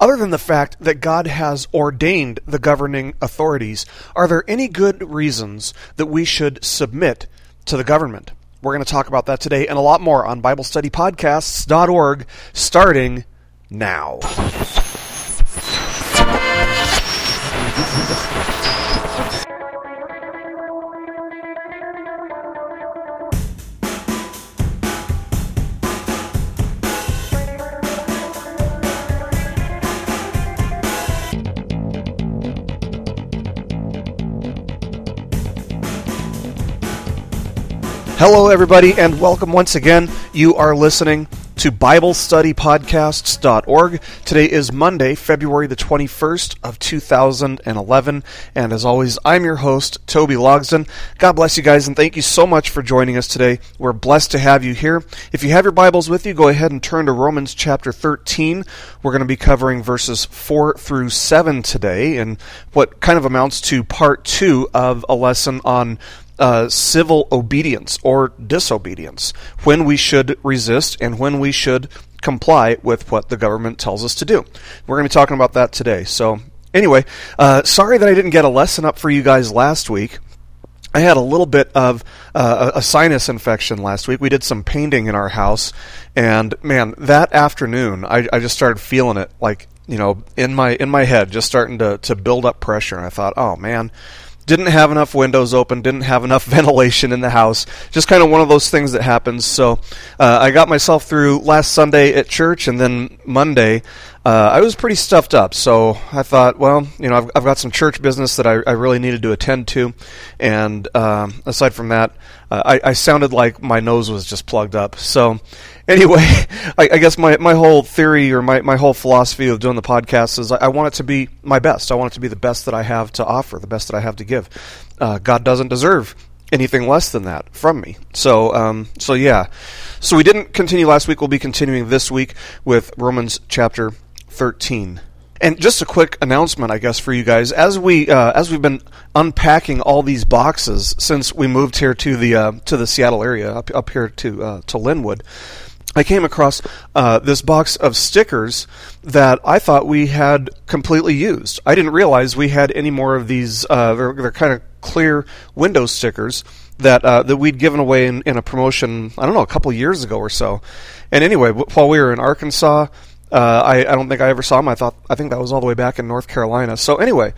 Other than the fact that God has ordained the governing authorities, are there any good reasons that we should submit to the government? We're going to talk about that today and a lot more on BibleStudyPodcasts.org starting now. Hello, everybody, and welcome once again. You are listening to BibleStudyPodcasts.org. Today is Monday, February the 21st of 2011, and as always, I'm your host, Toby Logsden. God bless you guys, and thank you so much for joining us today. We're blessed to have you here. If you have your Bibles with you, go ahead and turn to Romans chapter 13. We're going to be covering verses 4 through 7 today, and what kind of amounts to part 2 of a lesson on uh, civil obedience or disobedience, when we should resist and when we should comply with what the government tells us to do. We're going to be talking about that today. So, anyway, uh, sorry that I didn't get a lesson up for you guys last week. I had a little bit of uh, a sinus infection last week. We did some painting in our house, and man, that afternoon I, I just started feeling it like you know in my in my head, just starting to to build up pressure. And I thought, oh man, didn't have enough windows open, didn't have enough ventilation in the house. Just kind of one of those things that happens. So uh, I got myself through last Sunday at church, and then Monday uh, I was pretty stuffed up. So I thought, well, you know, I've, I've got some church business that I, I really needed to attend to, and uh, aside from that, uh, I, I sounded like my nose was just plugged up. So anyway, I, I, guess my, my whole theory or my, my whole philosophy of doing the podcast is I, I, want it to be my best. I want it to be the best that I have to offer, the best that I have to give. Uh, God doesn't deserve anything less than that from me. So, um, so yeah. So we didn't continue last week. We'll be continuing this week with Romans chapter 13. And just a quick announcement, I guess, for you guys as we uh, as we've been unpacking all these boxes since we moved here to the uh, to the Seattle area up up here to uh, to Lynnwood. I came across uh, this box of stickers that I thought we had completely used. I didn't realize we had any more of these. Uh, they're, they're kind of clear window stickers that uh, that we'd given away in, in, a promotion. I don't know, a couple years ago or so. And anyway, while we were in Arkansas, uh, I, I don't think I ever saw them. I thought I think that was all the way back in North Carolina. So anyway,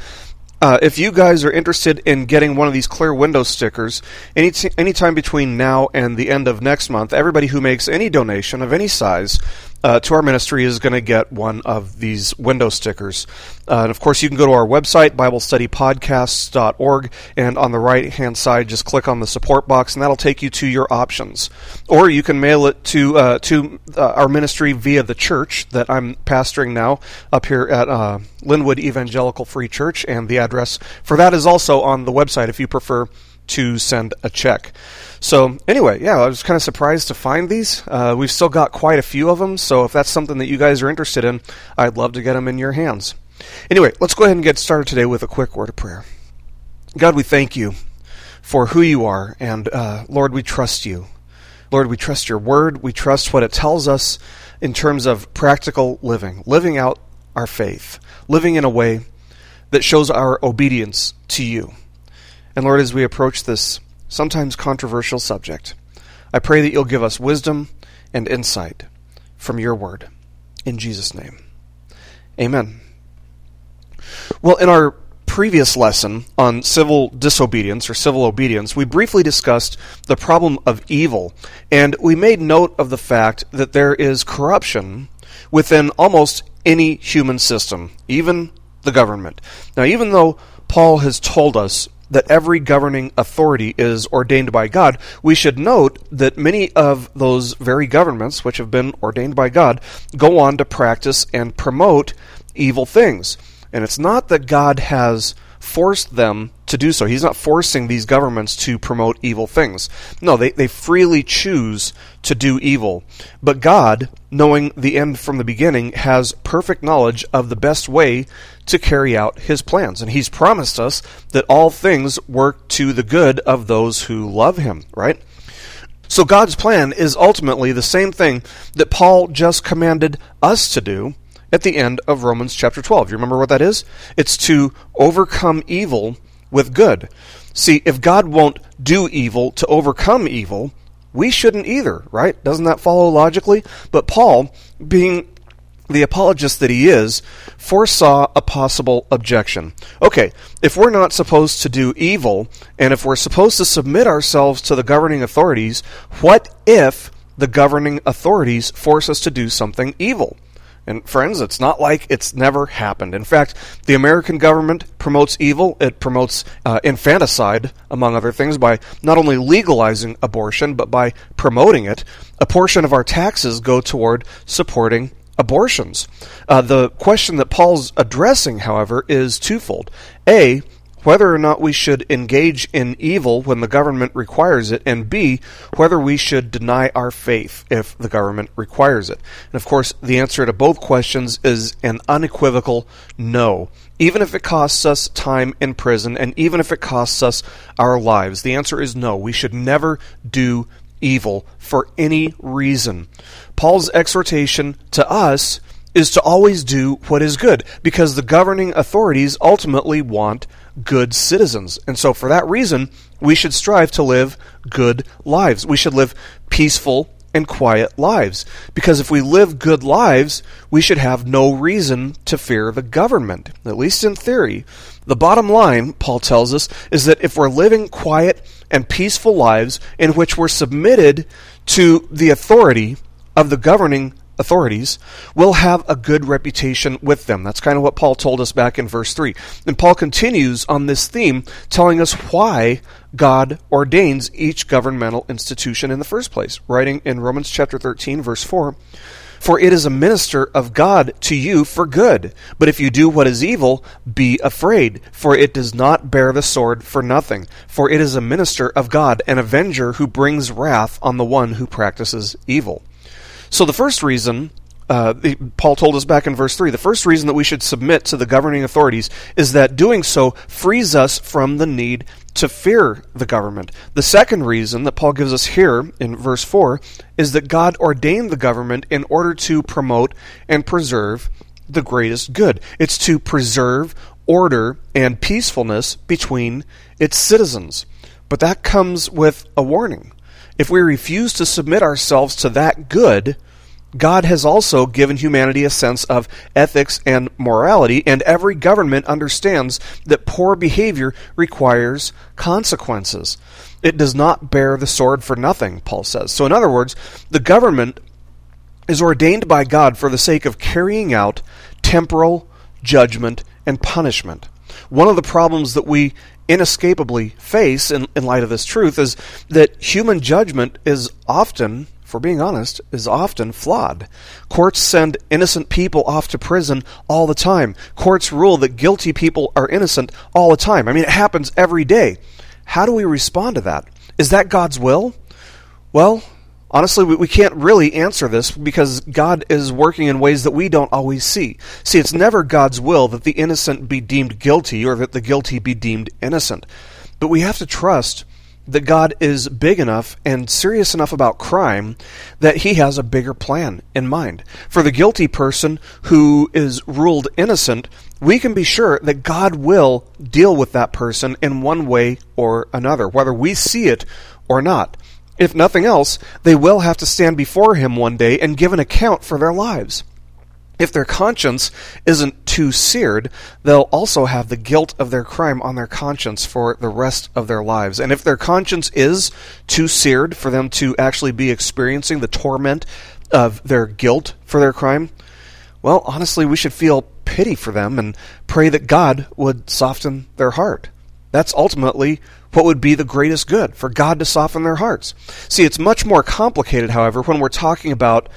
uh, if you guys are interested in getting one of these clear window stickers, any t- anytime between now and the end of next month, everybody who makes any donation of any size uh, to our ministry is going to get one of these window stickers. Uh, and of course, you can go to our website, BibleStudyPodcasts.org, and on the right hand side, just click on the support box, and that'll take you to your options. Or you can mail it to uh, to uh, our ministry via the church that I'm pastoring now up here at uh, Lynnwood Evangelical Free Church, and the address for that is also on the website if you prefer to send a check. So anyway, yeah, I was kind of surprised to find these. Uh, we've still got quite a few of them, so if that's something that you guys are interested in, I'd love to get them in your hands. Anyway, let's go ahead and get started today with a quick word of prayer. God, we thank you for who you are, and uh, Lord, we trust you. Lord, we trust your word. We trust what it tells us in terms of practical living, living out our faith, living in a way that shows our obedience to you. And Lord, as we approach this sometimes controversial subject, I pray that you'll give us wisdom and insight from your word. In Jesus' name. Amen. Well, in our previous lesson on civil disobedience or civil obedience, we briefly discussed the problem of evil, and we made note of the fact that there is corruption within almost any human system, even the government. Now, even though Paul has told us that every governing authority is ordained by God, we should note that many of those very governments, which have been ordained by God, go on to practice and promote evil things. And it's not that God has forced them to do so. He's not forcing these governments to promote evil things. No, they, they freely choose to do evil. But God, knowing the end from the beginning, has perfect knowledge of the best way to carry out his plans. And he's promised us that all things work to the good of those who love him, right? So God's plan is ultimately the same thing that Paul just commanded us to do at the end of Romans chapter 12. You remember what that is? It's to overcome evil with good. See, if God won't do evil to overcome evil, we shouldn't either, right? Doesn't that follow logically? But Paul, being the apologist that he is, foresaw a possible objection. Okay, if we're not supposed to do evil, and if we're supposed to submit ourselves to the governing authorities, what if the governing authorities force us to do something evil? And friends, it's not like it's never happened. In fact, the American government promotes evil. It promotes uh, infanticide, among other things, by not only legalizing abortion, but by promoting it. A portion of our taxes go toward supporting abortions. Uh, the question that Paul's addressing, however, is twofold. A, whether or not we should engage in evil when the government requires it, and B, whether we should deny our faith if the government requires it. And of course, the answer to both questions is an unequivocal no. Even if it costs us time in prison, and even if it costs us our lives, the answer is no. We should never do evil for any reason. Paul's exhortation to us is to always do what is good, because the governing authorities ultimately want good citizens. And so, for that reason, we should strive to live good lives. We should live peaceful and quiet lives. Because if we live good lives, we should have no reason to fear the government, at least in theory. The bottom line, Paul tells us, is that if we're living quiet and peaceful lives in which we're submitted to the authority of the governing authorities will have a good reputation with them. That's kind of what Paul told us back in verse 3. And Paul continues on this theme, telling us why God ordains each governmental institution in the first place, writing in Romans chapter 13, verse 4. For it is a minister of God to you for good. But if you do what is evil, be afraid, for it does not bear the sword for nothing. For it is a minister of God, an avenger who brings wrath on the one who practices evil. So the first reason uh, Paul told us back in verse 3 the first reason that we should submit to the governing authorities is that doing so frees us from the need to fear the government. The second reason that Paul gives us here in verse 4 is that God ordained the government in order to promote and preserve the greatest good. It's to preserve order and peacefulness between its citizens. But that comes with a warning. If we refuse to submit ourselves to that good, God has also given humanity a sense of ethics and morality, and every government understands that poor behavior requires consequences. It does not bear the sword for nothing, Paul says. So, in other words, the government is ordained by God for the sake of carrying out temporal judgment and punishment. One of the problems that we inescapably face in, in light of this truth is that human judgment is often, for being honest, is often flawed. Courts send innocent people off to prison all the time. Courts rule that guilty people are innocent all the time. I mean, it happens every day. How do we respond to that? Is that God's will? Well, honestly, we, we can't really answer this because God is working in ways that we don't always see. See, it's never God's will that the innocent be deemed guilty or that the guilty be deemed innocent. But we have to trust that God is big enough and serious enough about crime that he has a bigger plan in mind. For the guilty person who is ruled innocent, we can be sure that God will deal with that person in one way or another, whether we see it or not. If nothing else, they will have to stand before him one day and give an account for their lives. If their conscience isn't too seared, they'll also have the guilt of their crime on their conscience for the rest of their lives. And if their conscience is too seared for them to actually be experiencing the torment of their guilt for their crime, well, honestly, we should feel pity for them and pray that God would soften their heart. That's ultimately what would be the greatest good for God to soften their hearts. See, it's much more complicated, however, when we're talking about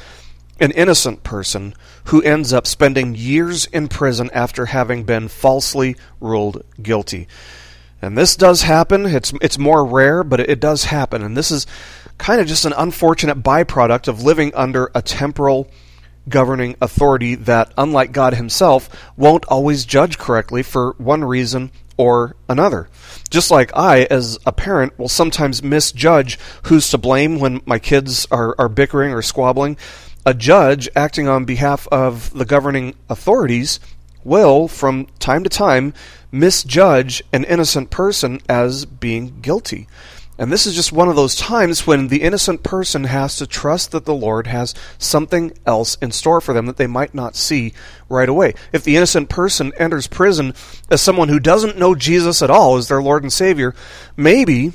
an innocent person who ends up spending years in prison after having been falsely ruled guilty. And this does happen. It's it's more rare, but it, it does happen. And this is kind of just an unfortunate byproduct of living under a temporal governing authority that, unlike God Himself, won't always judge correctly for one reason or another. Just like I, as a parent, will sometimes misjudge who's to blame when my kids are, are bickering or squabbling. a judge acting on behalf of the governing authorities will, from time to time, misjudge an innocent person as being guilty. And this is just one of those times when the innocent person has to trust that the Lord has something else in store for them that they might not see right away. If the innocent person enters prison as someone who doesn't know Jesus at all as their Lord and Savior, maybe,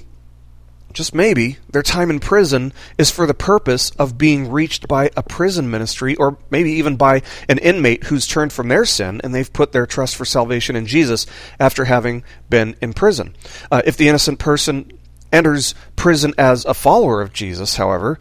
just maybe, their time in prison is for the purpose of being reached by a prison ministry or maybe even by an inmate who's turned from their sin and they've put their trust for salvation in Jesus after having been in prison. Uh, if the innocent person enters prison as a follower of Jesus, however,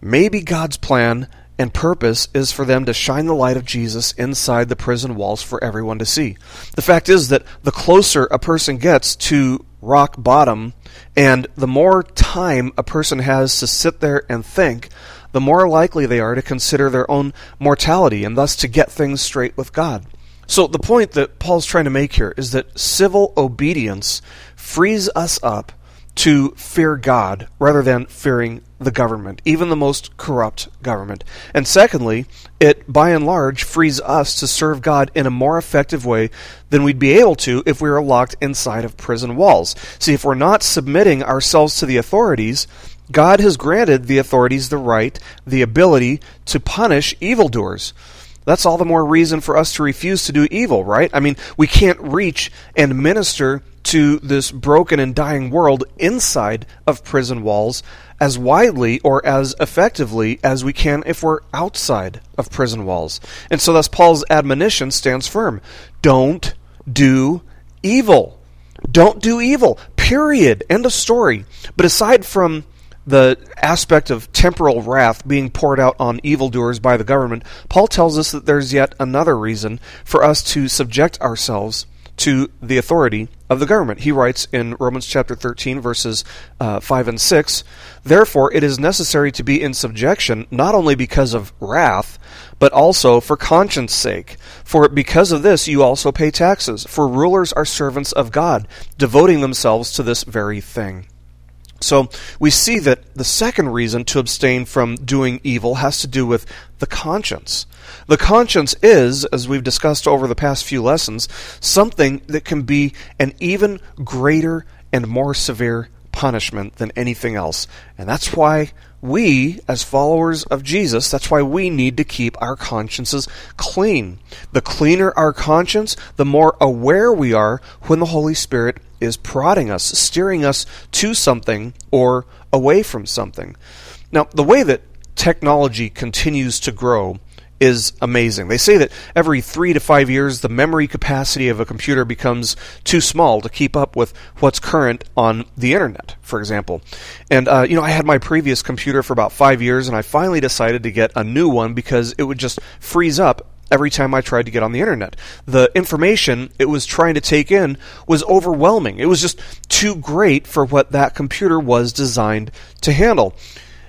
maybe God's plan and purpose is for them to shine the light of Jesus inside the prison walls for everyone to see. The fact is that the closer a person gets to rock bottom and the more time a person has to sit there and think, the more likely they are to consider their own mortality and thus to get things straight with God. So the point that Paul's trying to make here is that civil obedience frees us up to fear God rather than fearing the government, even the most corrupt government. And secondly, it by and large frees us to serve God in a more effective way than we'd be able to if we were locked inside of prison walls. See, if we're not submitting ourselves to the authorities, God has granted the authorities the right, the ability to punish evildoers. That's all the more reason for us to refuse to do evil, right? I mean, we can't reach and minister to this broken and dying world inside of prison walls as widely or as effectively as we can if we're outside of prison walls. And so thus Paul's admonition stands firm. Don't do evil. Don't do evil. Period. End of story. But aside from the aspect of temporal wrath being poured out on evildoers by the government, Paul tells us that there's yet another reason for us to subject ourselves to the authority of the government. He writes in Romans chapter 13, verses uh, 5 and 6 Therefore, it is necessary to be in subjection, not only because of wrath, but also for conscience sake. For because of this you also pay taxes, for rulers are servants of God, devoting themselves to this very thing. So we see that the second reason to abstain from doing evil has to do with the conscience. The conscience is, as we've discussed over the past few lessons, something that can be an even greater and more severe punishment than anything else. And that's why we, as followers of Jesus, that's why we need to keep our consciences clean. The cleaner our conscience, the more aware we are when the Holy Spirit is prodding us, steering us to something or away from something. Now, the way that technology continues to grow is amazing. They say that every three to five years, the memory capacity of a computer becomes too small to keep up with what's current on the internet, for example. And, uh, you know, I had my previous computer for about five years, and I finally decided to get a new one because it would just freeze up every time I tried to get on the internet. The information it was trying to take in was overwhelming. It was just too great for what that computer was designed to handle.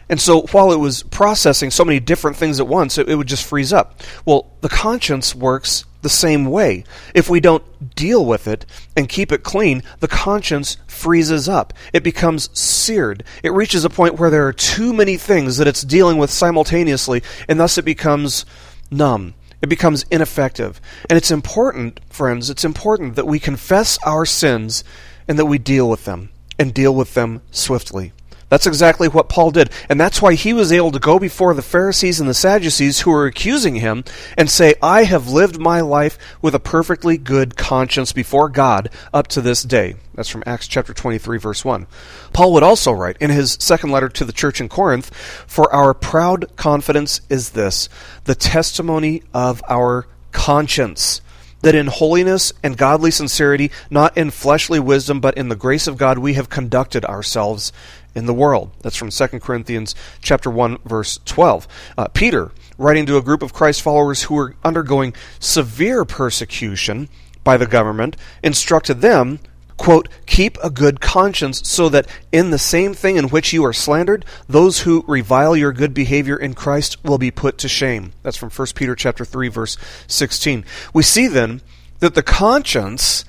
And so while it was processing so many different things at once, it, it, would just freeze up. Well, the conscience works the same way. If we don't deal with it and keep it clean, the conscience freezes up. It becomes seared. It reaches a point where there are too many things that it's dealing with simultaneously, and thus it becomes numb it becomes ineffective. And it's important, friends, it's important that we confess our sins and that we deal with them, and deal with them swiftly. That's exactly what Paul did. And that's why he was able to go before the Pharisees and the Sadducees who were accusing him and say, I have lived my life with a perfectly good conscience before God up to this day. That's from Acts chapter 23, verse 1. Paul would also write in his second letter to the church in Corinth, For our proud confidence is this, the testimony of our conscience that in holiness and godly sincerity, not in fleshly wisdom, but in the grace of God, we have conducted ourselves in the world. That's from 2 Corinthians chapter 1 verse 12. Uh, Peter, writing to a group of Christ followers who were undergoing severe persecution by the government, instructed them, quote, keep a good conscience so that in the same thing in which you are slandered, those who revile your good behavior in Christ will be put to shame. That's from 1 Peter chapter 3 verse 16. We see then that the conscience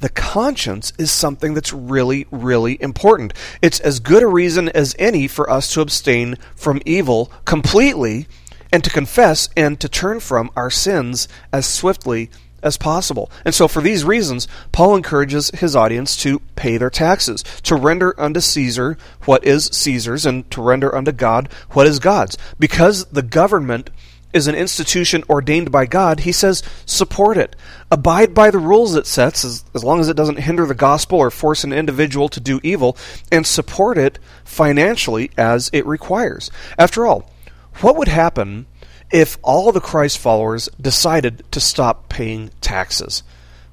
the conscience is something that's really, really important. It's as good a reason as any for us to abstain from evil completely and to confess and to turn from our sins as swiftly as possible. And so, for these reasons, Paul encourages his audience to pay their taxes, to render unto Caesar what is Caesar's, and to render unto God what is God's. Because the government is an institution ordained by God, he says, support it. Abide by the rules it sets, as, as long as it doesn't hinder the gospel or force an individual to do evil, and support it financially as it requires. After all, what would happen if all the Christ followers decided to stop paying taxes?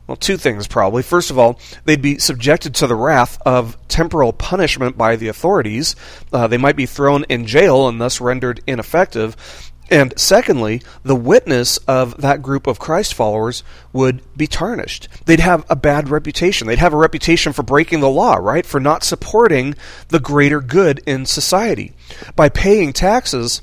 Well, two things probably. First of all, they'd be subjected to the wrath of temporal punishment by the authorities. Uh, they might be thrown in jail and thus rendered ineffective. And secondly, the witness of that group of Christ followers would be tarnished. They'd have a bad reputation. They'd have a reputation for breaking the law, right? For not supporting the greater good in society. By paying taxes,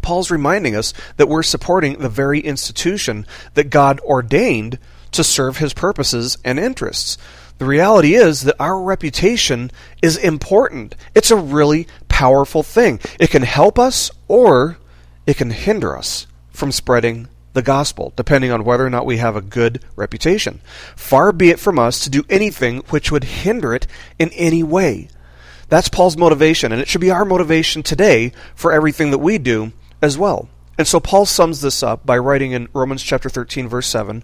Paul's reminding us that we're supporting the very institution that God ordained to serve his purposes and interests. The reality is that our reputation is important. It's a really powerful thing. It can help us or it can hinder us from spreading the gospel, depending on whether or not we have a good reputation. Far be it from us to do anything which would hinder it in any way. That's Paul's motivation, and it should be our motivation today for everything that we do as well. And so Paul sums this up by writing in Romans chapter 13 verse 7,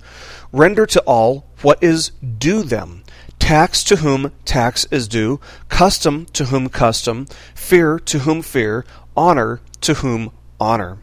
render to all what is due them. Tax to whom tax is due, custom to whom custom, fear to whom fear, honor to whom honor.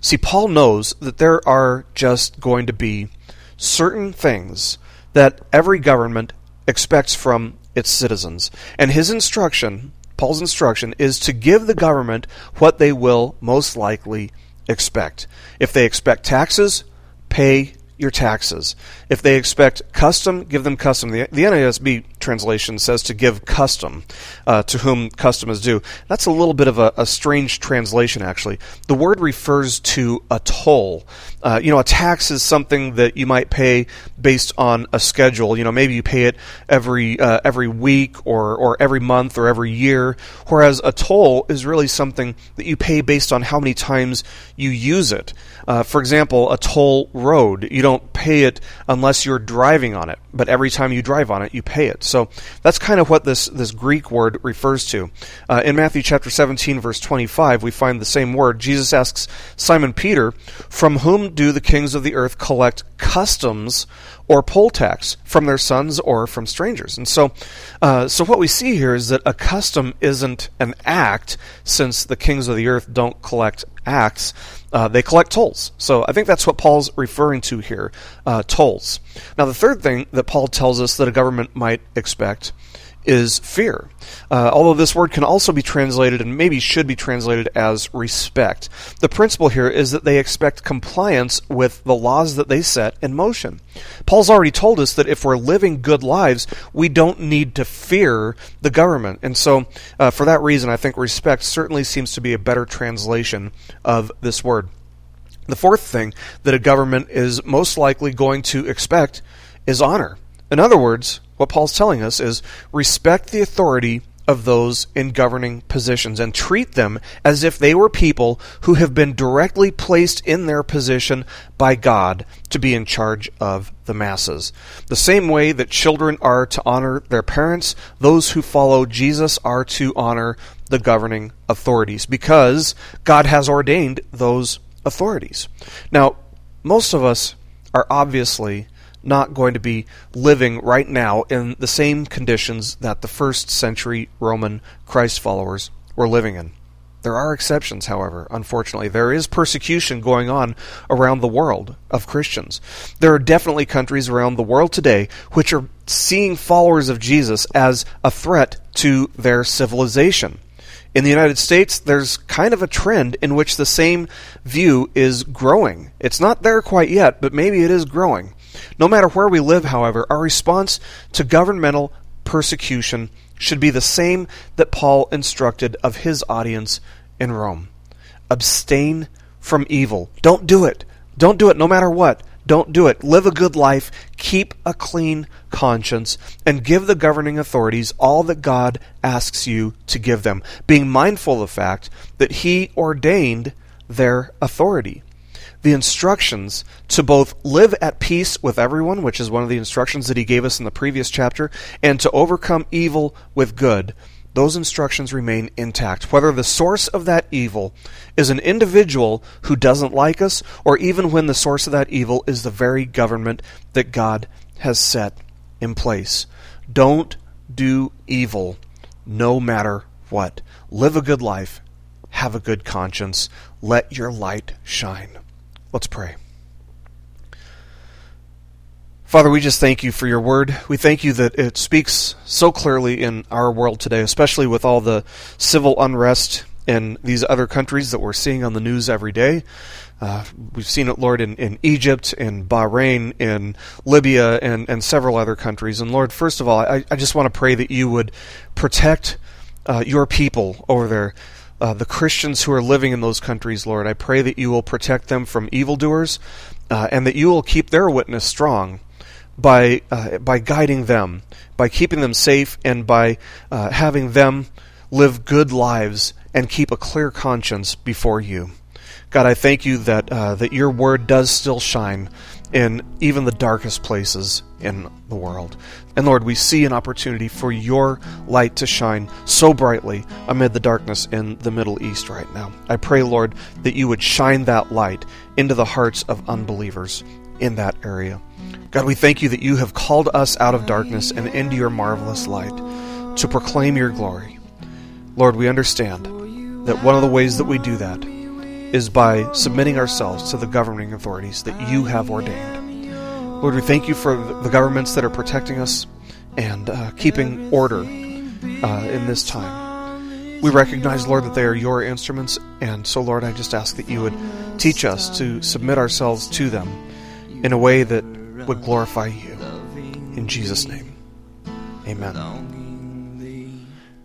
See, Paul knows that there are just going to be certain things that every government expects from its citizens. And his instruction, Paul's instruction, is to give the government what they will most likely expect. If they expect taxes, pay your taxes. If they expect custom, give them custom. The, the NASB translation says to give custom uh, to whom custom is due. That's a little bit of a, a strange translation, actually. The word refers to a toll. Uh, you know, a tax is something that you might pay based on a schedule. You know, maybe you pay it every uh, every week or or every month or every year. Whereas a toll is really something that you pay based on how many times you use it. Uh, for example, a toll road. You don't pay it unless you're driving on it, but every time you drive on it, you pay it. So that's kind of what this, this Greek word refers to. Uh, in Matthew chapter 17, verse 25, we find the same word. Jesus asks Simon Peter, From whom do the kings of the earth collect customs or poll tax? From their sons or from strangers? And so, uh, so what we see here is that a custom isn't an act, since the kings of the earth don't collect acts uh, they collect tolls. So I think that's what Paul's referring to here uh, tolls. Now, the third thing that Paul tells us that a government might expect is fear. Uh, although this word can also be translated and maybe should be translated as respect. The principle here is that they expect compliance with the laws that they set in motion. Paul's already told us that if we're living good lives, we don't need to fear the government. And so, uh, for that reason, I think respect certainly seems to be a better translation of this word. The fourth thing that a government is most likely going to expect is honor. In other words, what Paul's telling us is respect the authority of those in governing positions and treat them as if they were people who have been directly placed in their position by God to be in charge of the masses. The same way that children are to honor their parents, those who follow Jesus are to honor the governing authorities because God has ordained those authorities. Now, most of us are obviously not going to be living right now in the same conditions that the first century Roman Christ followers were living in. There are exceptions, however, unfortunately. There is persecution going on around the world of Christians. There are definitely countries around the world today which are seeing followers of Jesus as a threat to their civilization. In the United States, there's kind of a trend in which the same view is growing. It's not there quite yet, but maybe it is growing. No matter where we live, however, our response to governmental persecution should be the same that Paul instructed of his audience in Rome abstain from evil. Don't do it. Don't do it no matter what. Don't do it. Live a good life, keep a clean conscience, and give the governing authorities all that God asks you to give them, being mindful of the fact that He ordained their authority. The instructions to both live at peace with everyone, which is one of the instructions that he gave us in the previous chapter, and to overcome evil with good, those instructions remain intact. Whether the source of that evil is an individual who doesn't like us, or even when the source of that evil is the very government that God has set in place. Don't do evil no matter what. Live a good life. Have a good conscience. Let your light shine. Let's pray. Father, we just thank you for your word. We thank you that it speaks so clearly in our world today, especially with all the civil unrest in these other countries that we're seeing on the news every day. Uh, we've seen it, Lord, in, in Egypt, in Bahrain, in Libya, and, and several other countries. And Lord, first of all, I, I just want to pray that you would protect uh, your people over there. Uh, the Christians who are living in those countries, Lord, I pray that you will protect them from evildoers uh, and that you will keep their witness strong by uh, by guiding them, by keeping them safe, and by uh, having them live good lives and keep a clear conscience before you. God, I thank you that uh, that your word does still shine in even the darkest places in the world. And Lord, we see an opportunity for your light to shine so brightly amid the darkness in the Middle East right now. I pray, Lord, that you would shine that light into the hearts of unbelievers in that area. God, we thank you that you have called us out of darkness and into your marvelous light to proclaim your glory. Lord, we understand that one of the ways that we do that is by submitting ourselves to the governing authorities that you have ordained. Lord, we thank you for the governments that are protecting us and uh, keeping order uh, in this time. We recognize, Lord, that they are your instruments, and so, Lord, I just ask that you would teach us to submit ourselves to them in a way that would glorify you. In Jesus' name, amen.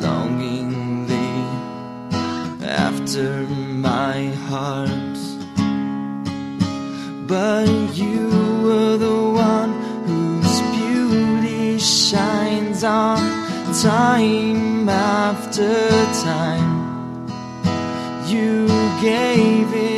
Longingly after my heart, but you were the one whose beauty shines on time after time. You gave it